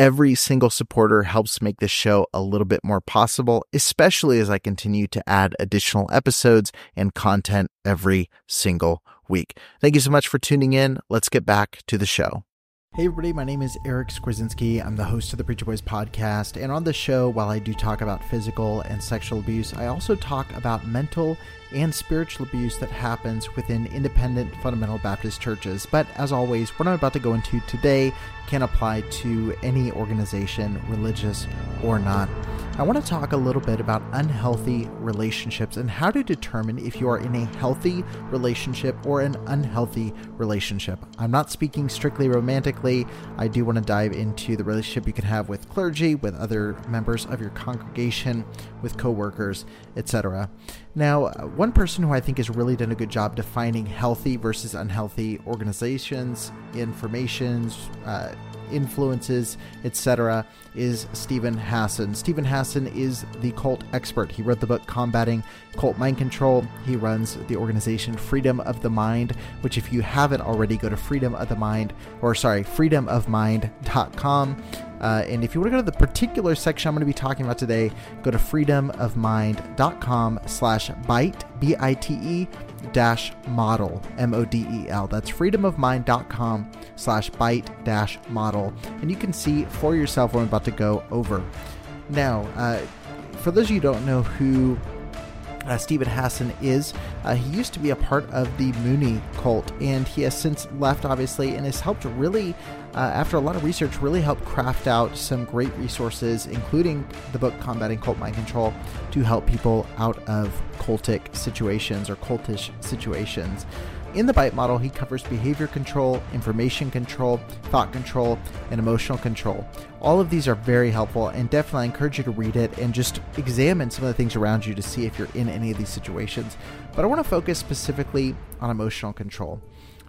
Every single supporter helps make this show a little bit more possible, especially as I continue to add additional episodes and content every single week. Thank you so much for tuning in. Let's get back to the show. Hey, everybody, my name is Eric Skwarczynski. I'm the host of the Preacher Boys podcast. And on the show, while I do talk about physical and sexual abuse, I also talk about mental and spiritual abuse that happens within independent fundamental Baptist churches. But as always, what I'm about to go into today can apply to any organization, religious or not. I want to talk a little bit about unhealthy relationships and how to determine if you are in a healthy relationship or an unhealthy relationship. I'm not speaking strictly romantically. I do want to dive into the relationship you can have with clergy, with other members of your congregation, with coworkers, etc. Now, one person who I think has really done a good job defining healthy versus unhealthy organizations, informations, uh, influences, etc., is Steven Hassan. Steven Hassan is the cult expert. He wrote the book Combating Cult Mind Control. He runs the organization Freedom of the Mind, which, if you haven't already, go to Freedom of the Mind, or sorry, freedomofmind.com. Uh, and if you want to go to the particular section I'm going to be talking about today, go to freedomofmind.com slash bite, B-I-T-E, dash model, M-O-D-E-L. That's freedomofmind.com slash bite dash model. And you can see for yourself what I'm about to go over. Now, uh, for those of you who don't know who uh, Steven Hassan is. Uh, he used to be a part of the Moonie cult, and he has since left, obviously, and has helped really, uh, after a lot of research, really helped craft out some great resources, including the book Combating Cult Mind Control, to help people out of cultic situations or cultish situations. In the BITE model, he covers behavior control, information control, thought control, and emotional control. All of these are very helpful, and definitely I encourage you to read it and just examine some of the things around you to see if you're in any of these situations. But I want to focus specifically on emotional control.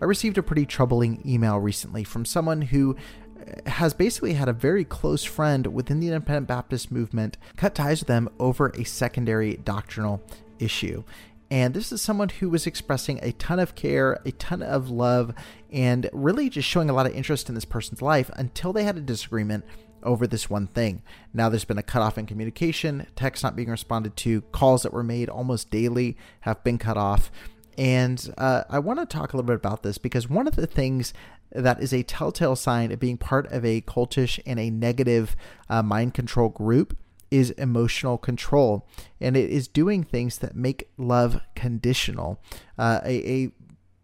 I received a pretty troubling email recently from someone who uh, has basically had a very close friend within the independent Baptist movement cut ties with them over a secondary doctrinal issue. And this is someone who was expressing a ton of care, a ton of love, and really just showing a lot of interest in this person's life until they had a disagreement over this one thing. Now there's been a cutoff in communication, texts not being responded to, calls that were made almost daily have been cut off. And uh, I want to talk a little bit about this because one of the things that is a telltale sign of being part of a cultish and a negative uh, mind control group is emotional control, and it is doing things that make love conditional. Uh, a, a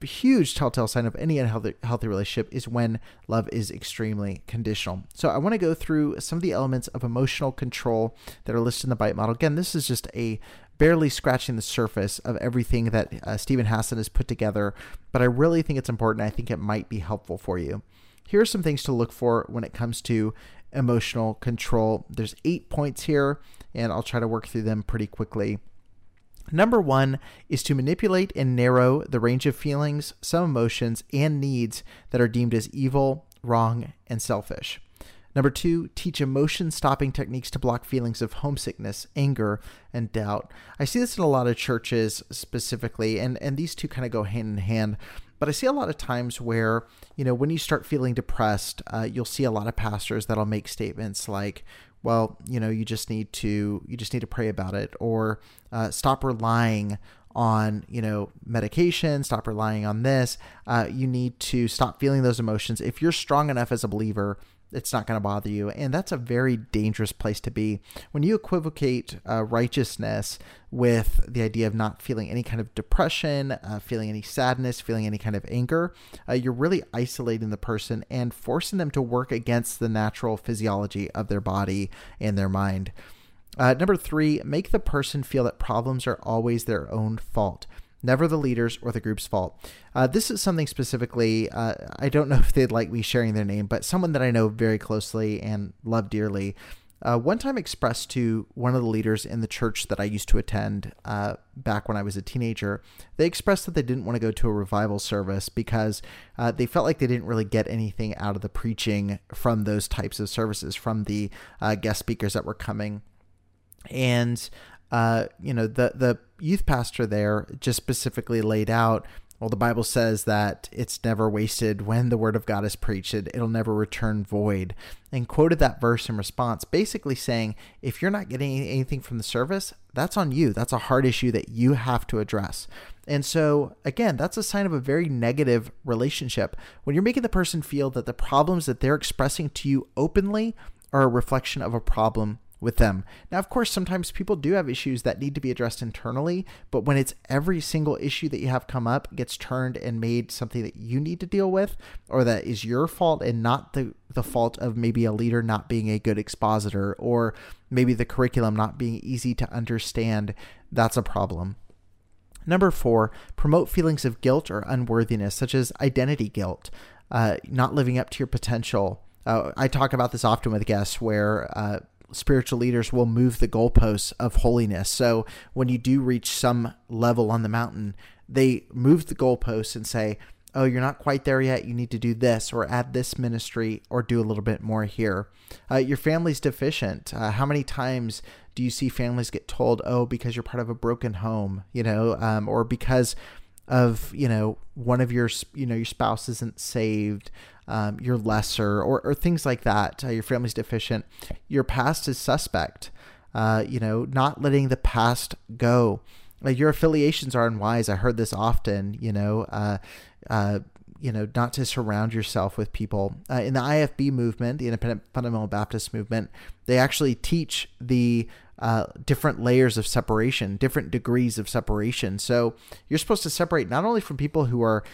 huge telltale sign of any unhealthy healthy relationship is when love is extremely conditional. So I want to go through some of the elements of emotional control that are listed in the bite model. Again, this is just a barely scratching the surface of everything that uh, Steven Hassan has put together, but I really think it's important. I think it might be helpful for you. Here are some things to look for when it comes to emotional control. There's eight points here, and I'll try to work through them pretty quickly. Number one is to manipulate and narrow the range of feelings, some emotions, and needs that are deemed as evil, wrong, and selfish. Number two, teach emotion stopping techniques to block feelings of homesickness, anger, and doubt. I see this in a lot of churches specifically, and, and these two kind of go hand in hand. But I see a lot of times where, you know, when you start feeling depressed, uh, you'll see a lot of pastors that'll make statements like, well, you know, you just need to you just need to pray about it, or uh, stop relying on you know medication stop relying on this uh, you need to stop feeling those emotions if you're strong enough as a believer it's not going to bother you. And that's a very dangerous place to be. When you equivocate uh, righteousness with the idea of not feeling any kind of depression, uh, feeling any sadness, feeling any kind of anger, uh, you're really isolating the person and forcing them to work against the natural physiology of their body and their mind. Uh, number three, make the person feel that problems are always their own fault never the leaders or the group's fault. Uh, this is something specifically, uh, I don't know if they'd like me sharing their name, but someone that I know very closely and love dearly. Uh, one time expressed to one of the leaders in the church that I used to attend uh, back when I was a teenager, they expressed that they didn't want to go to a revival service because uh, they felt like they didn't really get anything out of the preaching from those types of services, from the uh, guest speakers that were coming. And uh, you know, the the youth pastor there just specifically laid out. Well, the Bible says that it's never wasted when the word of God is preached. It, it'll never return void. And quoted that verse in response, basically saying, if you're not getting anything from the service, that's on you. That's a hard issue that you have to address. And so, again, that's a sign of a very negative relationship. When you're making the person feel that the problems that they're expressing to you openly are a reflection of a problem with them. Now, of course, sometimes people do have issues that need to be addressed internally, but when it's every single issue that you have come up gets turned and made something that you need to deal with, or that is your fault and not the, the fault of maybe a leader not being a good expositor, or maybe the curriculum not being easy to understand, that's a problem. Number four, promote feelings of guilt or unworthiness, such as identity guilt, uh, not living up to your potential. Uh, I talk about this often with guests where uh, spiritual leaders will move the goalposts of holiness. So when you do reach some level on the mountain, they move the goalposts and say, oh, you're not quite there yet. You need to do this or add this ministry or do a little bit more here. Uh, your family's deficient. Uh, how many times do you see families get told, oh, because you're part of a broken home, you know, um, or because of, you know, one of your, you know, your spouse isn't saved, um, you're lesser, or, or things like that. Uh, your family's deficient. Your past is suspect. Uh, you know, not letting the past go. Like your affiliations are unwise. I heard this often. You know, uh, uh, you know, not to surround yourself with people. Uh, in the IFB movement, the Independent Fundamental Baptist movement, they actually teach the uh, different layers of separation, different degrees of separation. So you're supposed to separate not only from people who are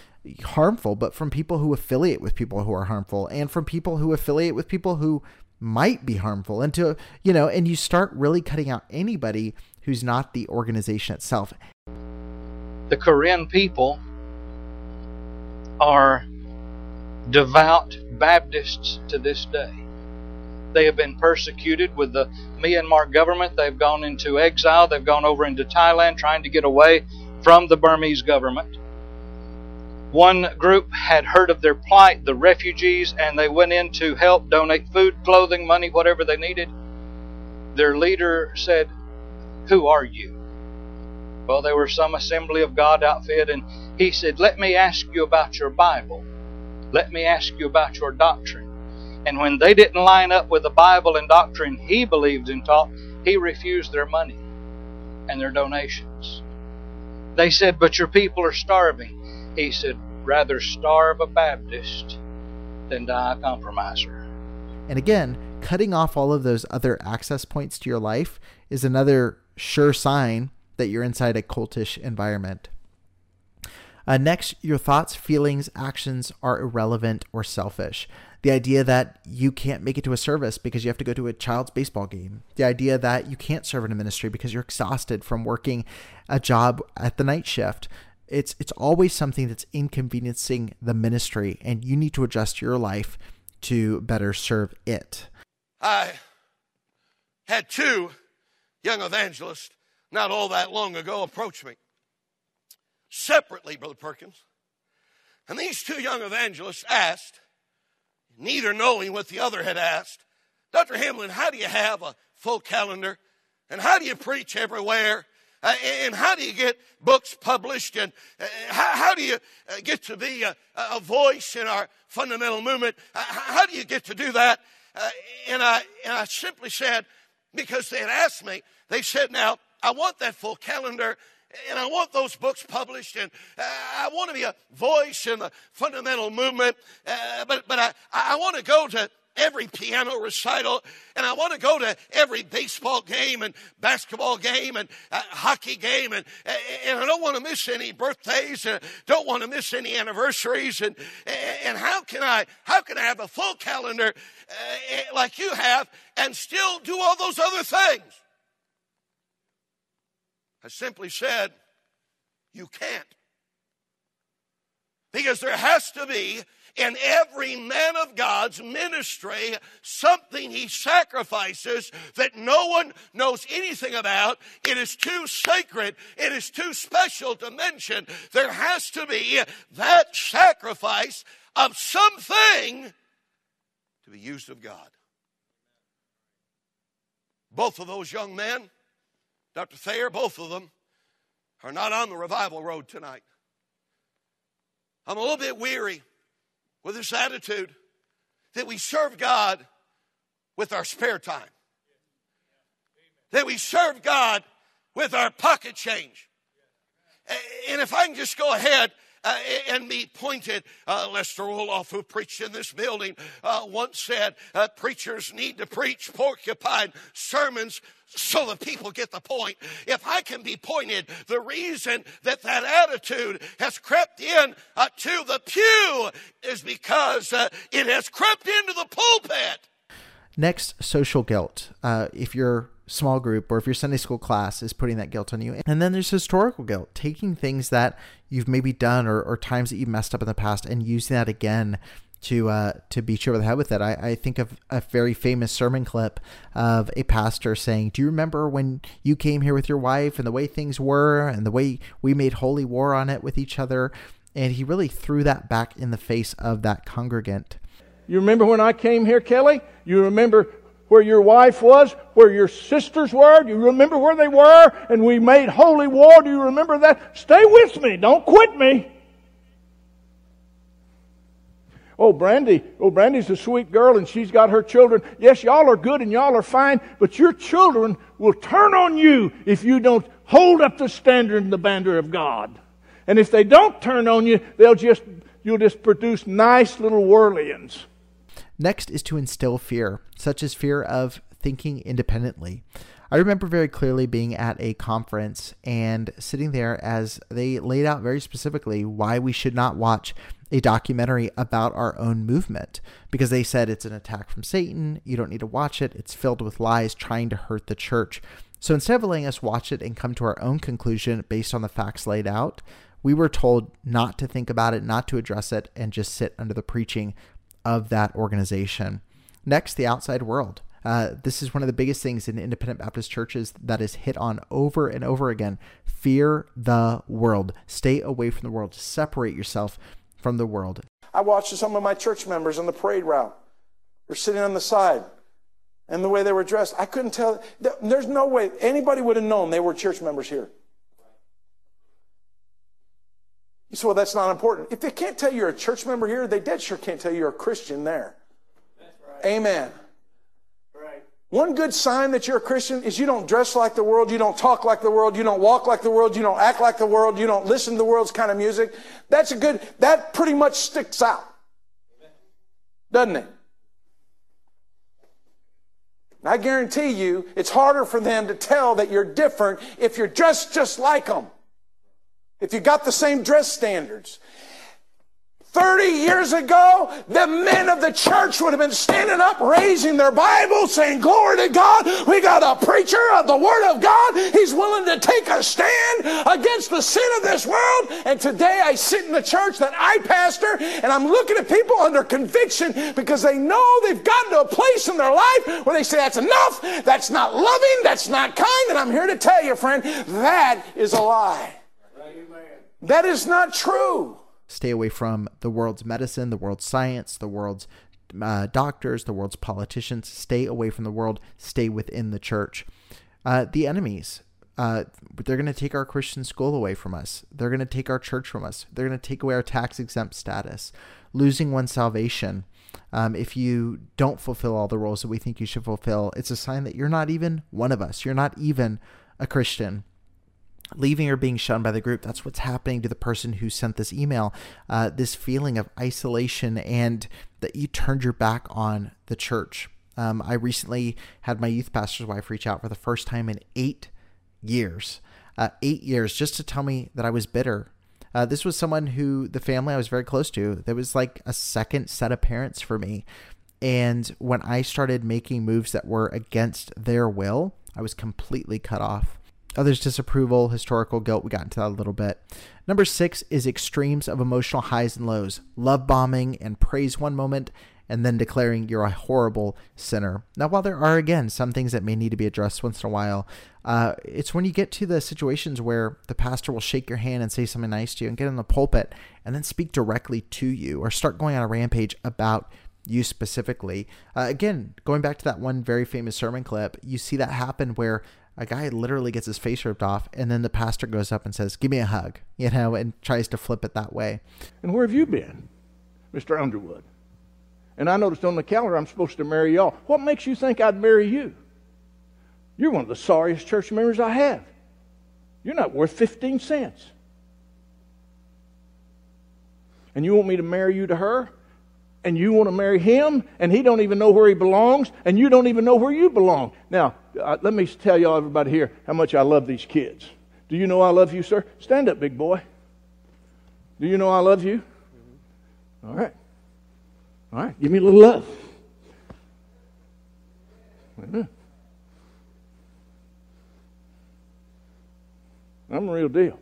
harmful, but from people who affiliate with people who are harmful and from people who affiliate with people who might be harmful. And to, you know, and you start really cutting out anybody who's not the organization itself. The Karen people are devout Baptists to this day. They have been persecuted with the Myanmar government. They've gone into exile. They've gone over into Thailand trying to get away from the Burmese government. One group had heard of their plight, the refugees, and they went in to help donate food, clothing, money, whatever they needed. Their leader said, Who are you? Well, they were some Assembly of God outfit, and he said, Let me ask you about your Bible. Let me ask you about your doctrine. And when they didn't line up with the Bible and doctrine he believed and taught, he refused their money and their donations. They said, But your people are starving. He said, rather starve a Baptist than die a compromiser. And again, cutting off all of those other access points to your life is another sure sign that you're inside a cultish environment. Uh, next, your thoughts, feelings, actions are irrelevant or selfish. The idea that you can't make it to a service because you have to go to a child's baseball game. The idea that you can't serve in a ministry because you're exhausted from working a job at the night shift. It's it's always something that's inconveniencing the ministry and you need to adjust your life to better serve it. I had two young evangelists not all that long ago approach me separately brother perkins. And these two young evangelists asked neither knowing what the other had asked dr hamlin how do you have a full calendar and how do you preach everywhere uh, and how do you get books published? And uh, how, how, do you uh, get to be a, a, voice in our fundamental movement? Uh, how do you get to do that? Uh, and, I, and I simply said, because they had asked me, they said, now, I want that full calendar and I want those books published, and uh, I want to be a voice in the fundamental movement, uh, but, but I, I want to go to every piano recital, and I want to go to every baseball game and basketball game and uh, hockey game, and and I don't want to miss any birthdays, and don't want to miss any anniversaries, and and how can I how can I have a full calendar uh, like you have and still do all those other things? I simply said, you can't. Because there has to be in every man of God's ministry something he sacrifices that no one knows anything about. It is too sacred, it is too special to mention. There has to be that sacrifice of something to be used of God. Both of those young men, Dr. Thayer, both of them, are not on the revival road tonight. I'm a little bit weary with this attitude that we serve God with our spare time, that we serve God with our pocket change. And if I can just go ahead uh, and be pointed. Uh, Lester Roloff, who preached in this building, uh, once said, uh, Preachers need to preach porcupine sermons so the people get the point. If I can be pointed, the reason that that attitude has crept in uh, to the pew is because uh, it has crept into the pulpit. Next, social guilt. Uh, if your small group or if your Sunday school class is putting that guilt on you. And then there's historical guilt, taking things that you've maybe done or, or times that you've messed up in the past and using that again to uh, to beat you over the head with it. I, I think of a very famous sermon clip of a pastor saying, "Do you remember when you came here with your wife and the way things were and the way we made holy war on it with each other?" And he really threw that back in the face of that congregant. You remember when I came here, Kelly? You remember where your wife was, where your sisters were. Do you remember where they were? And we made holy war. Do you remember that? Stay with me. Don't quit me. Oh, Brandy. Oh, Brandy's a sweet girl and she's got her children. Yes, y'all are good and y'all are fine, but your children will turn on you if you don't hold up the standard and the banner of God. And if they don't turn on you, they'll just, you'll just produce nice little whirlians. Next is to instill fear, such as fear of thinking independently. I remember very clearly being at a conference and sitting there as they laid out very specifically why we should not watch a documentary about our own movement because they said it's an attack from Satan. You don't need to watch it. It's filled with lies trying to hurt the church. So instead of letting us watch it and come to our own conclusion based on the facts laid out, we were told not to think about it, not to address it, and just sit under the preaching of that organization. Next, the outside world. Uh, this is one of the biggest things in independent Baptist churches that is hit on over and over again. Fear the world. Stay away from the world. Separate yourself from the world. I watched some of my church members on the parade route. They're sitting on the side. And the way they were dressed, I couldn't tell. There's no way anybody would have known they were church members here. You say, well, that's not important. If they can't tell you're a church member here, they dead sure can't tell you're a Christian there. Right. Amen. Right. One good sign that you're a Christian is you don't dress like the world, you don't talk like the world, you don't walk like the world, you don't act like the world, you don't listen to the world's kind of music. That's a good, that pretty much sticks out. Doesn't it? I guarantee you, it's harder for them to tell that you're different if you're dressed just like them if you got the same dress standards. 30 years ago, the men of the church would have been standing up, raising their Bible, saying, Glory to God. We got a preacher of the Word of God. He's willing to take a stand against the sin of this world. And today I sit in the church that I pastor, and I'm looking at people under conviction because they know they've gotten to a place in their life where they say, That's enough. That's not loving. That's not kind. And I'm here to tell you, friend, that is a lie. That is not true. Stay away from the world's medicine, the world's science, the world's uh, doctors, the world's politicians. Stay away from the world. Stay within the church. Uh, the enemies. Uh, they're going to take our Christian school away from us. They're going to take our church from us. They're going to take away our tax exempt status. Losing one's salvation. Um, if you don't fulfill all the roles that we think you should fulfill, it's a sign that you're not even one of us. You're not even a Christian leaving or being shunned by the group. That's what's happening to the person who sent this email. Uh, this feeling of isolation and that you turned your back on the church. Um, I recently had my youth pastor's wife reach out for the first time in eight years. Uh, eight years just to tell me that I was bitter. Uh, this was someone who the family I was very close to. There was like a second set of parents for me. And when I started making moves that were against their will, I was completely cut off. Others' disapproval, historical guilt, we got into that a little bit. Number six is extremes of emotional highs and lows, love bombing and praise one moment, and then declaring you're a horrible sinner. Now, while there are, again, some things that may need to be addressed once in a while, uh, it's when you get to the situations where the pastor will shake your hand and say something nice to you and get in the pulpit and then speak directly to you or start going on a rampage about you specifically. Uh, again, going back to that one very famous sermon clip, you see that happen where a guy literally gets his face ripped off, and then the pastor goes up and says, Give me a hug, you know, and tries to flip it that way. And where have you been, Mr. Underwood? And I noticed on the calendar I'm supposed to marry y'all. What makes you think I'd marry you? You're one of the sorriest church members I have. You're not worth 15 cents. And you want me to marry you to her? And you want to marry him and he don't even know where he belongs and you don't even know where you belong. Now uh, let me tell y'all everybody here how much i love these kids. Do you know i love you sir? Stand up big boy. Do you know i love you? All right. All right give me a little love. I'm a real deal.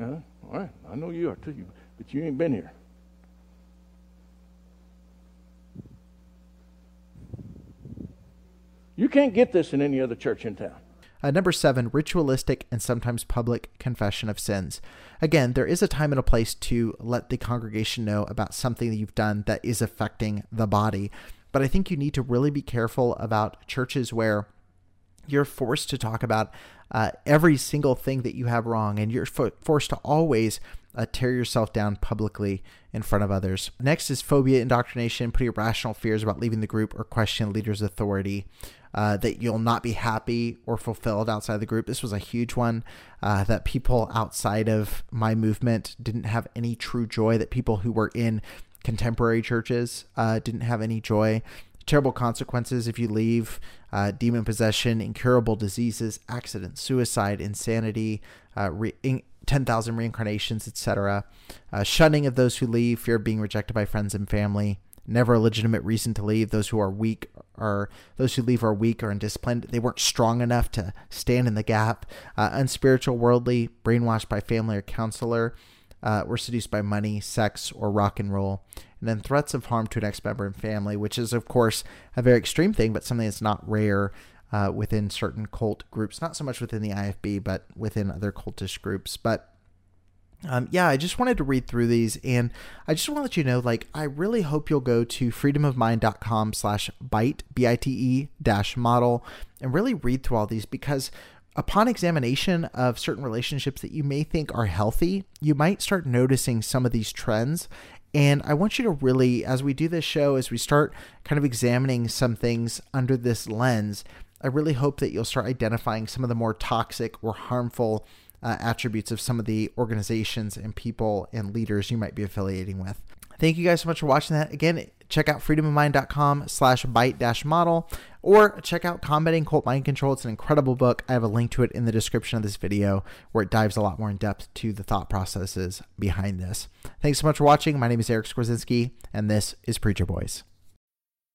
Uh-huh. all right i know you are too but you ain't been here You can't get this in any other church in town. Uh, number seven, ritualistic and sometimes public confession of sins. Again, there is a time and a place to let the congregation know about something that you've done that is affecting the body. But I think you need to really be careful about churches where you're forced to talk about uh, every single thing that you have wrong, and you're fo- forced to always uh, tear yourself down publicly in front of others. Next is phobia indoctrination, pretty irrational fears about leaving the group or questioning leaders' authority uh, that you'll not be happy or fulfilled outside the group. This was a huge one uh, that people outside of my movement didn't have any true joy, that people who were in contemporary churches uh, didn't have any joy. Terrible consequences if you leave, uh, demon possession, incurable diseases, accidents, suicide, insanity, uh, re- in- 10,000 reincarnations, etc. Uh, shunning of those who leave, fear of being rejected by friends and family, never a legitimate reason to leave. Those who are weak are those who leave are weak or undisciplined. They weren't strong enough to stand in the gap. Uh, unspiritual, worldly, brainwashed by family or counselor, uh, were seduced by money, sex, or rock and roll. And then threats of harm to an ex-member and family, which is of course a very extreme thing, but something that's not rare. Uh, within certain cult groups, not so much within the IFB, but within other cultish groups. But um, yeah, I just wanted to read through these and I just want to let you know, like, I really hope you'll go to freedomofmind.com slash bite, B-I-T-E dash model and really read through all these because upon examination of certain relationships that you may think are healthy, you might start noticing some of these trends. And I want you to really, as we do this show, as we start kind of examining some things under this lens, I really hope that you'll start identifying some of the more toxic or harmful uh, attributes of some of the organizations and people and leaders you might be affiliating with. Thank you guys so much for watching that. Again, check out freedomofmind.com slash bite dash model or check out Combating Cult Mind Control. It's an incredible book. I have a link to it in the description of this video where it dives a lot more in depth to the thought processes behind this. Thanks so much for watching. My name is Eric Skwarczynski, and this is Preacher Boys.